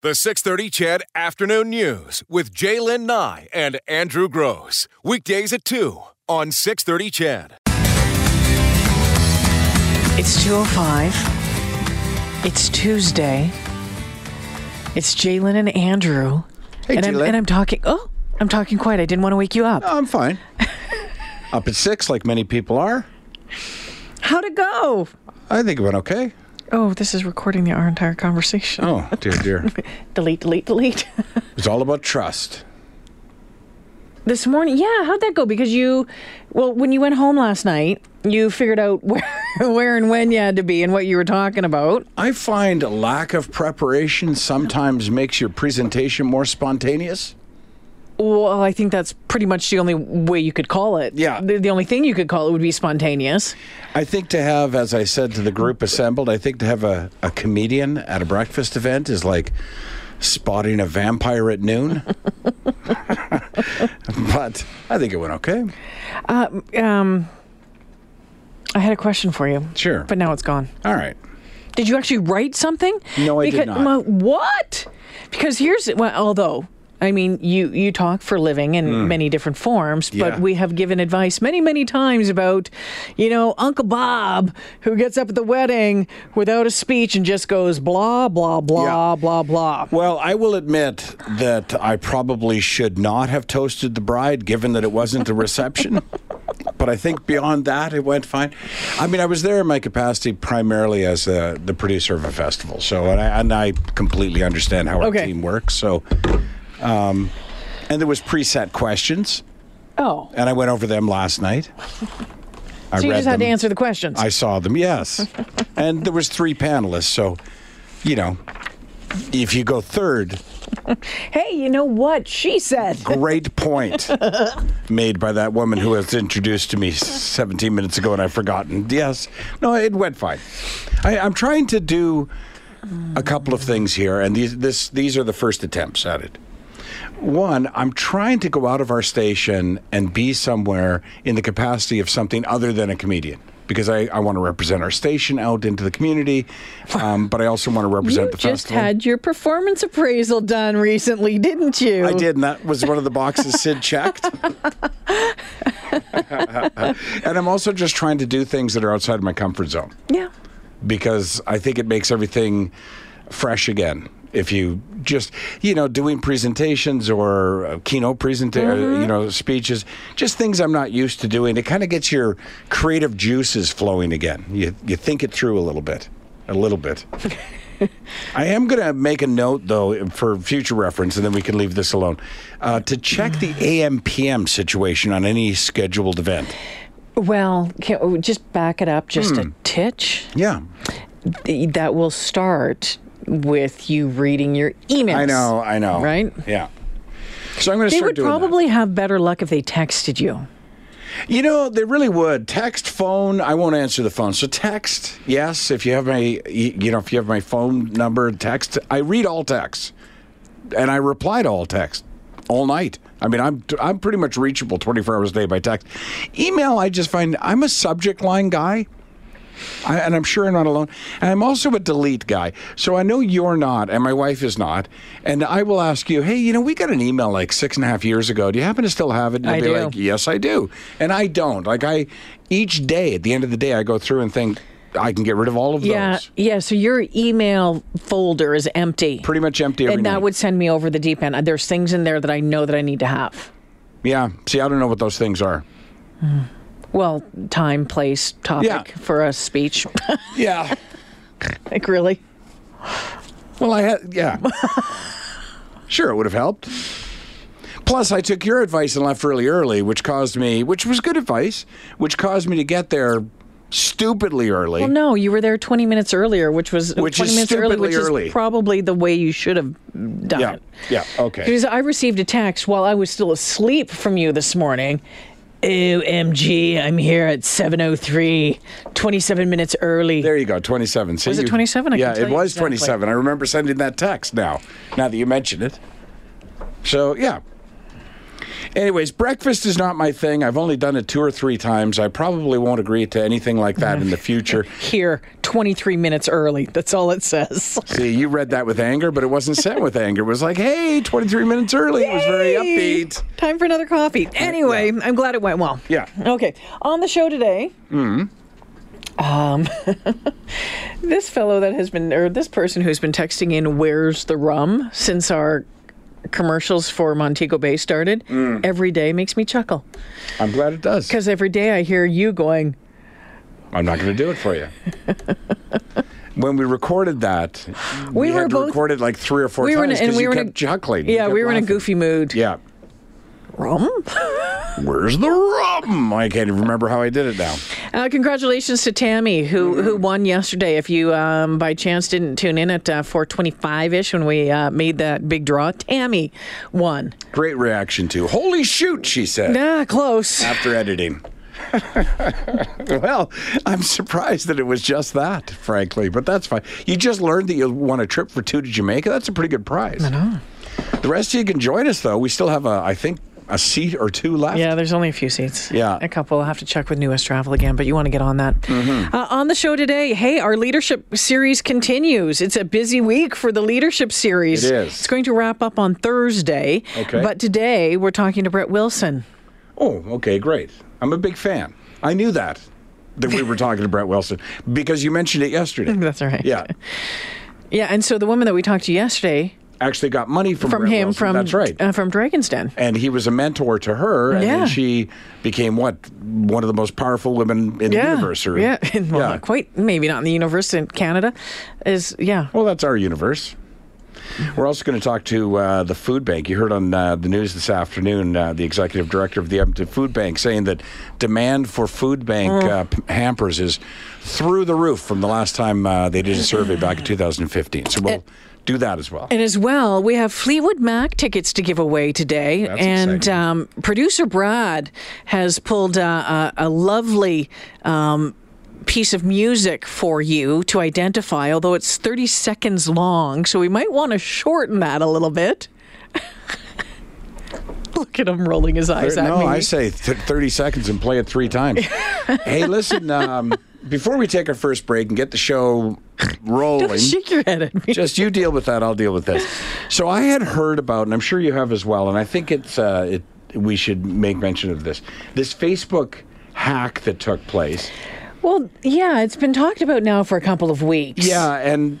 The 630 CHED Afternoon News with J'lyn Nye and Andrew Grose. Weekdays at 2 on 630 CHED. It's 205. It's Tuesday. It's J'lyn and Andrew. Hey, and, I'm, J'lyn. and I'm talking. Oh, I'm talking quiet. I didn't want to wake you up. Oh, I'm fine. Up at six, like many people are. How'd it go? I think it went okay. Oh, this is recording the, our entire conversation. Oh, dear, dear. delete, delete, delete. It's all about trust. this morning, yeah, how'd that go? Because you, well, when you went home last night, you figured out where, where and when you had to be and what you were talking about. I find a lack of preparation sometimes makes your presentation more spontaneous. Well, I think that's pretty much the only way you could call it. Yeah. The, the only thing you could call it would be spontaneous. I think to have, as I said to the group assembled, I think to have a, a comedian at a breakfast event is like spotting a vampire at noon. but I think it went okay. Um, I had a question for you. Sure. But now it's gone. All right. Did you actually write something? No, I did not. well, what? Because here's well, although I mean you you talk for a living in many different forms, but. Yeah. we have given advice many many times about you know Uncle Bob who gets up at the wedding without a speech and just goes blah blah blah Yeah. blah blah. Well, I will admit that I probably should not have toasted the bride, given that it wasn't a reception. but I think beyond that, it went fine. I mean, I was there in my capacity primarily as uh, the producer of a festival, so and I, and I completely understand how our Okay. team works. So, um, and there was preset questions, Oh, and I went over them last night. I so you read just had to answer the questions. I saw them, yes. and there was three panelists, so you know, if you go third, hey, you know what she said? great point made by that woman who was introduced to me 17 minutes ago and I've forgotten. Yes. No, it went fine. I, I'm trying to do a couple of things here, and these, this, these are the first attempts at it. One, I'm trying to go out of our station and be somewhere in the capacity of something other than a comedian. Because I, I want to represent our station out into the community, um, but I also want to represent You the just festival. had your performance appraisal done recently, didn't you? I did, and that was one of the boxes Sid checked. and I'm also just trying to do things that are outside of my comfort zone Yeah. because I think it makes everything fresh again. If you just, you know, doing presentations or uh, keynote presenta- uh, you know, speeches, just things I'm not used to doing, it kind of gets your creative juices flowing again. You you think it through a little bit, a little bit. I am going to make a note, though, for future reference, and then we can leave this alone, uh, to check the AM PM situation on any scheduled event. Well, oh, just back it up just Hmm. a titch. Yeah, That will start with you reading your emails. I know, I know. Right? Yeah. So I'm going to They start would doing that. probably have better luck if they texted you. You know, they really would. Text, phone. I won't answer the phone. So text, yes. If you have my, you you know, if you have my phone number, text. I read all texts, and I reply to all texts all night. I mean, I'm I'm pretty much reachable 24 hours a day by text. Email, I just find I'm a subject line guy. I, and I'm sure I'm not alone. And I'm also a delete guy. So I know you're not, and my wife is not. And I will ask you, hey, you know, we got an email like six and a half years ago. Do you happen to still have it? And I you'll be do. like, yes, I do. And I don't. Like, I, each day, at the end of the day, I go through and think, I can get rid of all of Yeah, those. yeah. So your email folder is empty. Pretty much empty every and that night. would send me over the deep end. There's things in there that I know that I need to have. yeah. See, I don't know what those things are. Hmm. Well, time, place, topic Yeah. for a speech. Yeah. like, really? Well, I had, yeah. sure, it would have helped. Plus, I took your advice and left really early, which caused me, which was good advice, which caused me to get there stupidly early. Well, no, you were there 20 minutes earlier, which was Which 20 is minutes early, which early. is probably the way you should have done yeah, it. yeah, okay. Because I received a text while I was still asleep from you this morning. OMG, I'm here at 7.03, 27 minutes early. There you go, 27. See, Was it 27? I yeah, it was exactly. 27. I remember sending that text now, now that you mention it. So, yeah. Anyways, breakfast is not my thing. I've only done it two or three times. I probably won't agree to anything like that in the future. Here, 23 minutes early. That's all it says. See, you read that with anger, but it wasn't sent with anger. It was like, hey, 23 minutes early. It was very upbeat. Time for another coffee. Anyway, I'm glad it went well. Yeah. Okay. On the show today. hmm Um, this fellow that has been, or this person who's been texting in, "Where's the rum?" since our commercials for Montego Bay started, every day makes me chuckle I'm glad it does. because every day I hear you going, I'm not going to do it for you. when we recorded that, we, We were had both- record it like three or four We were in a- times because we you were in a- kept chuckling. "Yeah, kept we were in a goofy mood." Yeah. Rum? Where's the rum? I can't even remember how I did it now. Uh, congratulations to Tammy, who who won yesterday. If you um, by chance didn't tune in at uh, 4:25 ish when we uh, made that big draw, Tammy won. Great reaction to. Holy shoot, she said Nah, close. after editing. well, I'm surprised that it was just that, frankly, but that's fine. You just learned that you won a trip for two to Jamaica. That's a pretty good prize. I know. The rest of you can join us, though. We still have, a, I think, a seat or two left. Yeah, there's only a few seats. Yeah. A couple. I'll have to check with Newest Travel again, but you want to get on that. Uh, on the show today, hey, our leadership series continues. It's a busy week for the leadership series. It is. It's going to wrap up on Thursday. Okay. But today, we're talking to Brett Wilson. Oh, okay, great. I'm a big fan. I knew that, that we were talking to Brett Wilson, because you mentioned it yesterday. That's right. Yeah. Yeah, and so the woman that we talked to yesterday Actually got money from, from Brett him Wilson. from That's right. uh, from Dragon's Den. and he was a mentor to her, and Yeah. then she became what one of the most powerful women in the universe. Or, yeah, well, yeah. not quite. Maybe not in the universe in Canada. Is yeah. Well, that's our universe. We're also going to talk to uh, the food bank. You heard on uh, the news this afternoon uh, the executive director of the Edmonton Food Bank saying that demand for food bank Mm. uh, p- hampers is through the roof from the last time uh, they did a survey back in 2015. So we'll do that as well. And as well, we have Fleetwood Mac tickets to give away today. That's and um, producer Brad has pulled uh, a, a lovely um, piece of music for you to identify, although it's 30 seconds long. So we might want to shorten that a little bit. Look at him rolling his eyes at no, me. I say th- 30 seconds and play it three times. hey, listen, um, before we take our first break and get the show rolling. Don't shake your head at me. Just you deal with that. I'll deal with this. So I had heard about, and I'm sure you have as well, and I think it's uh, it. We should make mention of this. This Facebook hack that took place. Well, yeah, it's been talked about now for a couple of weeks. Yeah, and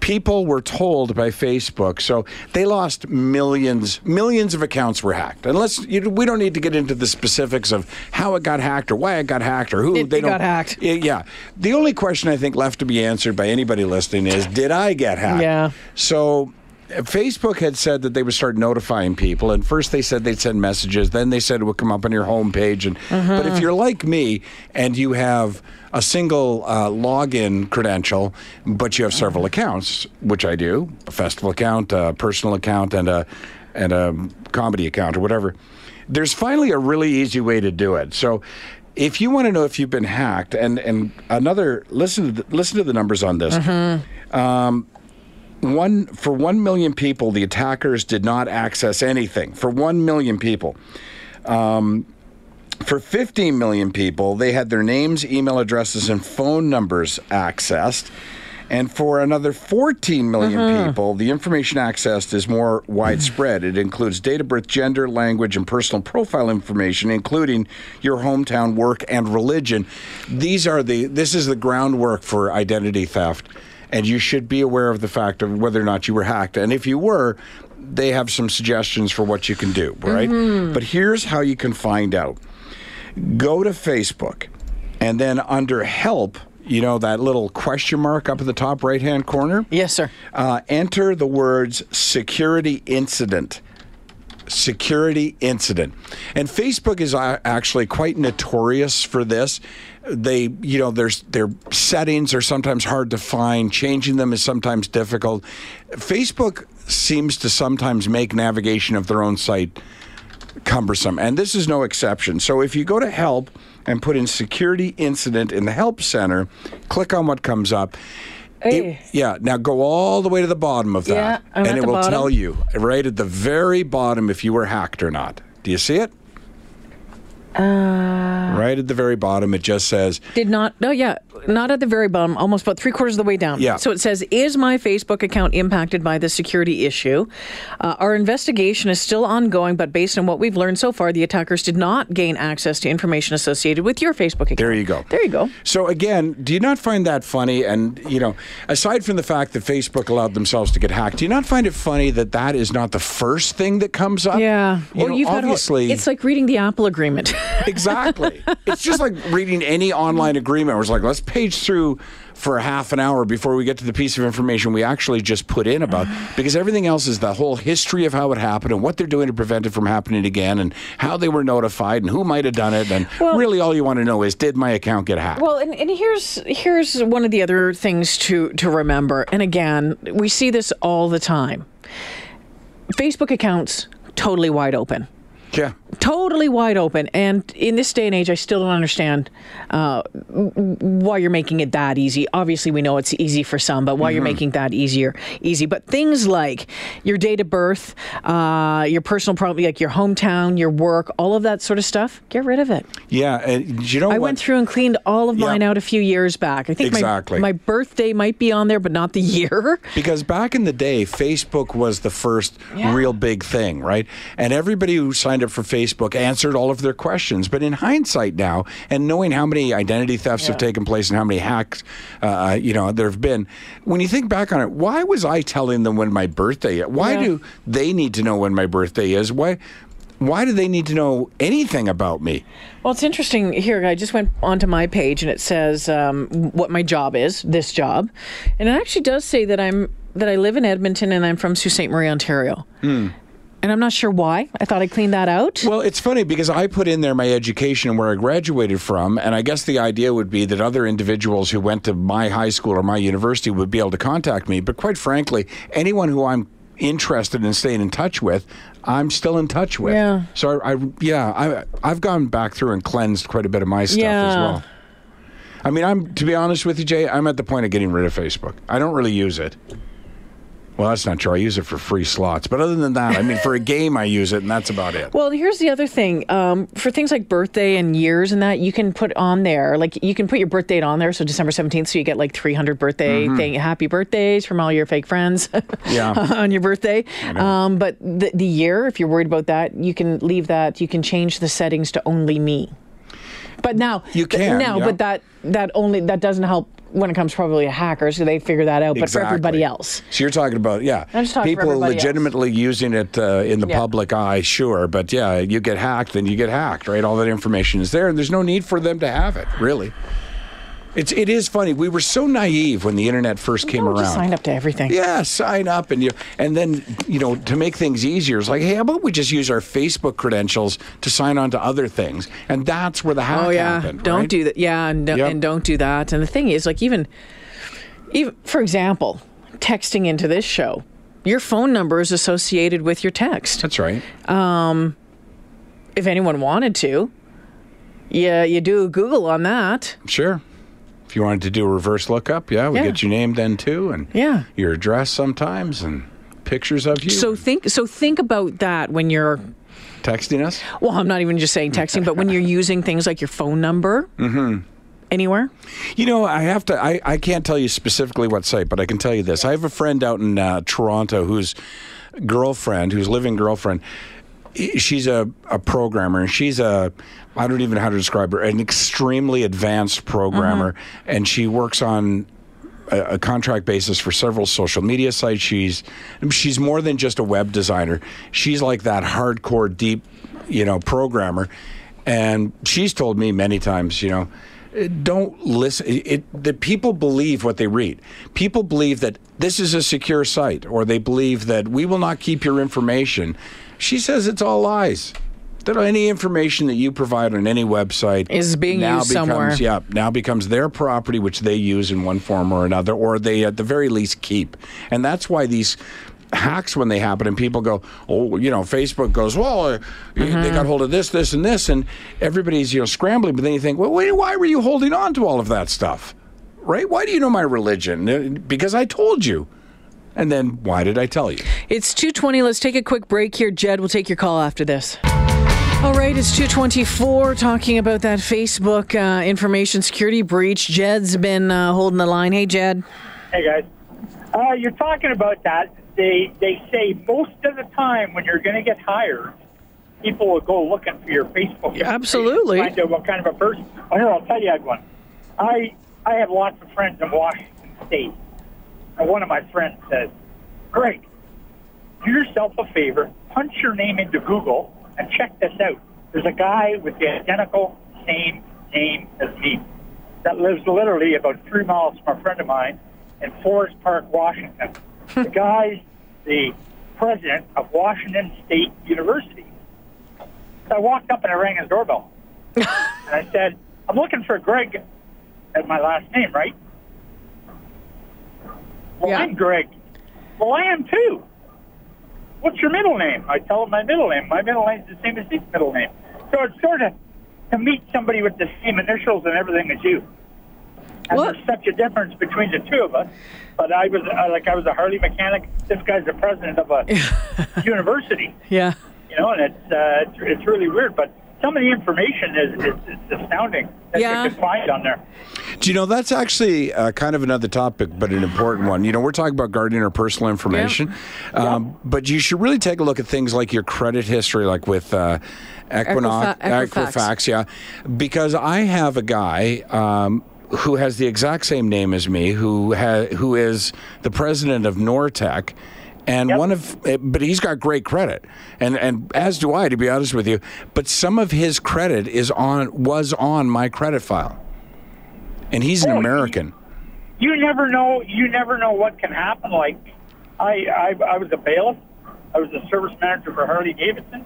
people were told by Facebook, so they lost millions. Millions of accounts were hacked. Unless you, we don't need to get into the specifics of how it got hacked or why it got hacked or who It- they it don't. got hacked. Yeah, Yeah, the only question I think left to be answered by anybody listening is, did I get hacked? Yeah. So. Facebook had said that they would start notifying people, and first they said they'd send messages. Then they said it would come up on your homepage. And but if mm-hmm. you're like me and you have a single uh, login credential, but you have several accounts, which I do, a festival account, a personal account, and a and a comedy account or whatever. There's finally a really easy way to do it. So. If you want to know if you've been hacked, and, and another listen to the, listen to the numbers on this mm-hmm. um, one for 1 million people the attackers did not access anything. For 1 million people. Um, for 15 million people they had their names email addresses and phone numbers accessed. And for another 14 million people, the information accessed is more widespread. It includes date of birth, gender, language, and personal profile information, including your hometown, work, and religion. These are the this is the groundwork for identity theft and you should be aware of the fact of whether or not you were hacked. And if you were, they have some suggestions for what you can do, right? But here's how you can find out. Go to Facebook and then under help, you know that little question mark up at the top right hand corner? Yes, sir. Uh, enter the words security incident. Security incident. And Facebook is uh, actually quite notorious for this. They, you know, there's their settings are sometimes hard to find. Changing them is sometimes difficult. Facebook seems to sometimes make navigation of their own site cumbersome, and this is no exception. So if you go to help and put in security incident in the help center, click on what comes up. It- yeah, now go all the way to the bottom of that, Yeah, and it will bottom. tell you right at the very bottom if you were hacked or not. Do you see it? Uh, right at the very bottom, it just says, Did not. No, yeah, not at the very bottom. Almost about three quarters of the way down. Yeah. So it says, "Is my Facebook account impacted by the security issue? Uh, our investigation is still ongoing, but based on what we've learned so far, the attackers did not gain access to information associated with your Facebook account." There you go. There you go. So again, do you not find that funny? And you know, aside from the fact that Facebook allowed themselves to get hacked, do you not find it funny that that is not the first thing that comes up? Yeah. You know, you've had. obviously, It's like reading the Apple agreement. exactly. it's just like reading any online agreement. Where it's like, let's page through for a half an hour before we get to the piece of information we actually just put in about because everything else is the whole history of how it happened and what they're doing to prevent it from happening again and how they were notified and who might have done it and Well- really all you want to know is did my account get hacked Well, and, and here's here's one of the other things to to remember. And again, we see this all the time. Facebook accounts totally wide open. yeah Totally wide open. And in this day and age, I still don't understand uh, why you're making it that easy. Obviously, we know it's easy for some, but why you're making that easier easy. But things like your date of birth, uh, your personal problem, like your hometown, your work, all of that sort of stuff, get rid of it. yeah and you know I what went through and cleaned all of Yeah. mine out a few years back. I think Exactly. my, my birthday might be on there, but not the year. Because back in the day, Facebook was the first Yeah. real big thing, right? And everybody who signed up for Facebook answered all of their questions. But in hindsight now, and knowing how many identity thefts have taken place and how many hacks, uh, you know, there have been, when you think back on it, why was I telling them when my birthday? is? Why Yeah. do they need to know when my birthday is? Why? Why do they need to know anything about me? Well, it's interesting here. I just went onto my page and it says um, what my job is, this job, and it actually does say that I'm that I live in Edmonton and I'm from Sault Ste. Marie, Ontario. And I'm not sure why. I thought I cleaned that out. Well, it's funny because I put in there my education and where I graduated from, and I guess the idea would be that other individuals who went to my high school or my university would be able to contact me. But quite frankly, anyone who I'm interested in staying in touch with, I'm still in touch with. Yeah. So I, I yeah, I, I've gone back through and cleansed quite a bit of my stuff as Yeah. well. I mean, I'm to be honest with you, Jay. I'm at the point of getting rid of Facebook. I don't really use it. Well, that's not true. I use it for free slots. But other than that, I mean, for a game, I use it, and that's about it. Well, here's the other thing. Um, for things like birthday and years and that, you can put on there, like you can put your birth date on there. So December 17th, so you get like 300 birthday thing, happy birthdays from all your fake friends Yeah. on your birthday. Um, but the, the year, if you're worried about that, you can leave that. You can change the settings to only me. But now You can, now, yeah. but that that only that doesn't help when it comes probably to hackers. So they figure that out. But for everybody else, So you're talking about yeah, I'm just talking for people everybody else. legitimately using it uh, in the Yeah. public eye, sure, but yeah, you get hacked, then you get hacked, right? All that information is there, and there's no need for them to have it, really. It's it is funny. We were so naive when the internet first came no, around. just sign up to everything. Yeah, sign up and you and then you know to make things easier, it's like, hey, how about we just use our Facebook credentials to sign on to other things, and that's where the hack Oh yeah, happened. don't right? do that. Yeah, and, Yep. and don't do that. And the thing is, like even, even for example, texting into this show, your phone number is associated with your text. That's right. Um, if anyone wanted to, yeah, you do Google on that. Sure. If you wanted to do a reverse lookup, yeah, we Yeah. get your name then too, and Yeah. your address sometimes, and pictures of you. So think so think about that when you're texting us. well, I'm not even just saying texting, but when you're using things like your phone number anywhere. You know, I have to. I, I can't tell you specifically what site, but I can tell you this. I have a friend out in uh, Toronto whose girlfriend, whose living girlfriend, she's a, a programmer, and she's a I don't even know how to describe her, an extremely advanced programmer, mm-hmm. and she works on a, a contract basis for several social media sites. She's she's more than just a web designer. She's like that hardcore, deep, you know, programmer. And she's told me many times, you know, don't listen. It, the people believe what they read. People believe that this is a secure site, or they believe that we will not keep your information. She says it's all lies. That any information that you provide on any website Is being now used becomes, somewhere. Yeah, now becomes their property, which they use in one form or another, or they at the very least keep. And that's why these hacks, when they happen, and people go, oh, you know, Facebook goes, well, uh, they got hold of this, this, and this, and everybody's you know scrambling. But then you think, well, wait, why were you holding on to all of that stuff? Right? Why do you know my religion? Because I told you. And then why did I tell you? It's 2:20. Let's take a quick break here. Jed we'll take your call after this. All right, it's 224 talking about that Facebook uh, information security breach. Jed's been uh, holding the line. Hey, Jed. Hey, guys. Uh, you're talking about that. They, they say most of the time when you're going to get hired, people will go looking for your Facebook. information, Absolutely. Find out what kind of a person. Oh, here, I'll tell you I had one. I, I have lots of friends in Washington State. And one of my friends says, Greg, do yourself a favor, punch your name into Google, and check this out. There's a guy with the identical same name as me that lives literally about three miles from a friend of mine in Forest Park, Washington. the guy's the president of Washington State University. So I walked up and I rang his doorbell. and I said, I'm looking for Greg as my last name, right? Well, Yeah. I'm Greg. Well, I am too. What's your middle name? I tell him my middle name. My middle name's the same as his middle name. So it's sort of to meet somebody with the same initials and everything as you. And What? there's such a difference between the two of us. But I was uh, like I was a Harley mechanic. This guy's the president of a university. Yeah. You know, and it's uh, it's, it's really weird. But some of the information is, is, is astounding Yeah. you can find on there. Do you know that's actually uh, kind of another topic, but an important one? You know, we're talking about guarding our personal information, um, but you should really take a look at things like your credit history, like with uh, Equinox, Equifax. Equifax, yeah. Because I have a guy. Um, who has the exact same name as me? Who ha- who is the president of Nortec, and Yep. one of, eh, but he's got great credit, and and as do I, to be honest with you. But some of his credit is on was on my credit file, and he's an Oh, American. you never know. You never know what can happen. Like I, I, I was a bailiff. I was a service manager for Harley Davidson,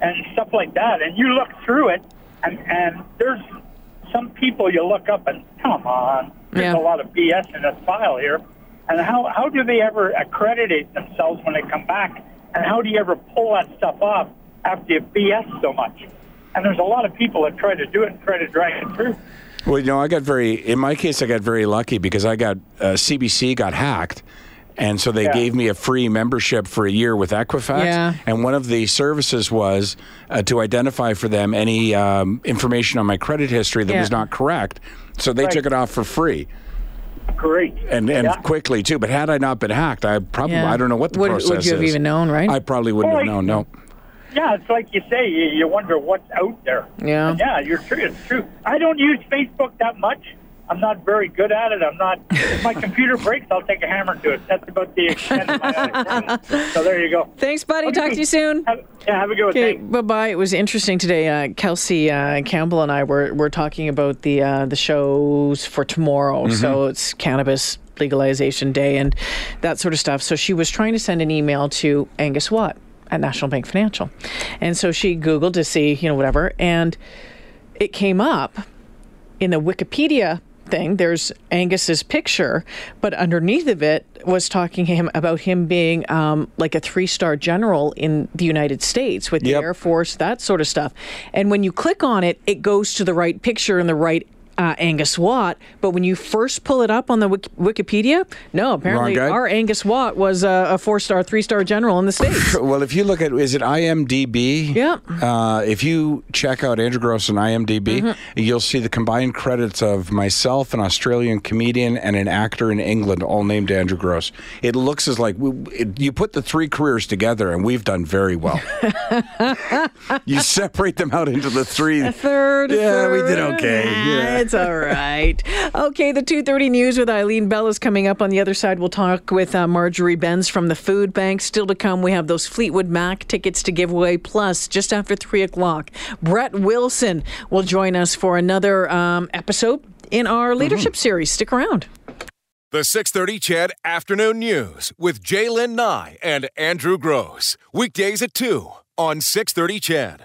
and stuff like that. And you look through it, and and there's some people you look up and come on, there's Yeah. a lot of BS in this file here. And how how do they ever accreditate themselves when they come back? And how do you ever pull that stuff off after you BS so much? And there's a lot of people that try to do it and try to drag it through. Well, you know, I got very, in my case, I got very lucky because I got, uh, CBC got hacked. And so they Yeah. gave me a free membership for a year with Equifax. Yeah. And one of the services was uh, to identify for them any um, information on my credit history that Yeah. was not correct. So they Right. took it off for free Great. and, and Yeah. quickly, too. But had I not been hacked, I probably, Yeah. I don't know what the Would- process would you have is. even known, right? I probably wouldn't Well, have known, no. Yeah, it's like you say, you, you wonder what's out there. Yeah. And yeah, you're true. It's true. I don't use Facebook that much. I'm not very good at it. I'm not. If my computer breaks, I'll take a hammer to it. That's about the extent of my understanding. So there you go. Thanks, buddy. Talk to you soon. Have, yeah, have a good one. Okay, bye bye. It was interesting today. Uh, Kelsey uh, Campbell and I were, were talking about the uh, the shows for tomorrow. So it's cannabis legalization day and that sort of stuff. So she was trying to send an email to Angus Watt at National Bank Financial, and so she Googled to see you know whatever, and it came up in the Wikipedia thing, there's Angus's picture, but underneath of it was talking to him about him being um, like a three star general in the United States with the Yep. Air Force, that sort of stuff. And when you click on it, it goes to the right picture and the right. Uh, Angus Watt, but when you first pull it up on the Wik- Wikipedia, no, apparently our Angus Watt was a, a four star, three star general in the States. Well, if you look at, is it IMDb? Yeah. Uh, if you check out Andrew Grose on IMDb, Mm-hmm. you'll see the combined credits of myself, an Australian comedian, and an actor in England, all named Andrew Grose. It looks as like we, it, you put the three careers together, and we've done very well. you separate them out into the three. third. Yeah, we did okay. Yeah. It's all right. Okay, the 2.30 news with Eileen Bell is coming up. On the other side, we'll talk with uh, Marjorie Bencz from the Food Bank. Still to come, we have those Fleetwood Mac tickets to give away. Plus, just after 3 o'clock, Brett Wilson will join us for another um, episode in our leadership series. Stick around. The 630 CHED Afternoon News with J'lyn Nye and Andrew Grose. Weekdays at 2 on 630 CHED.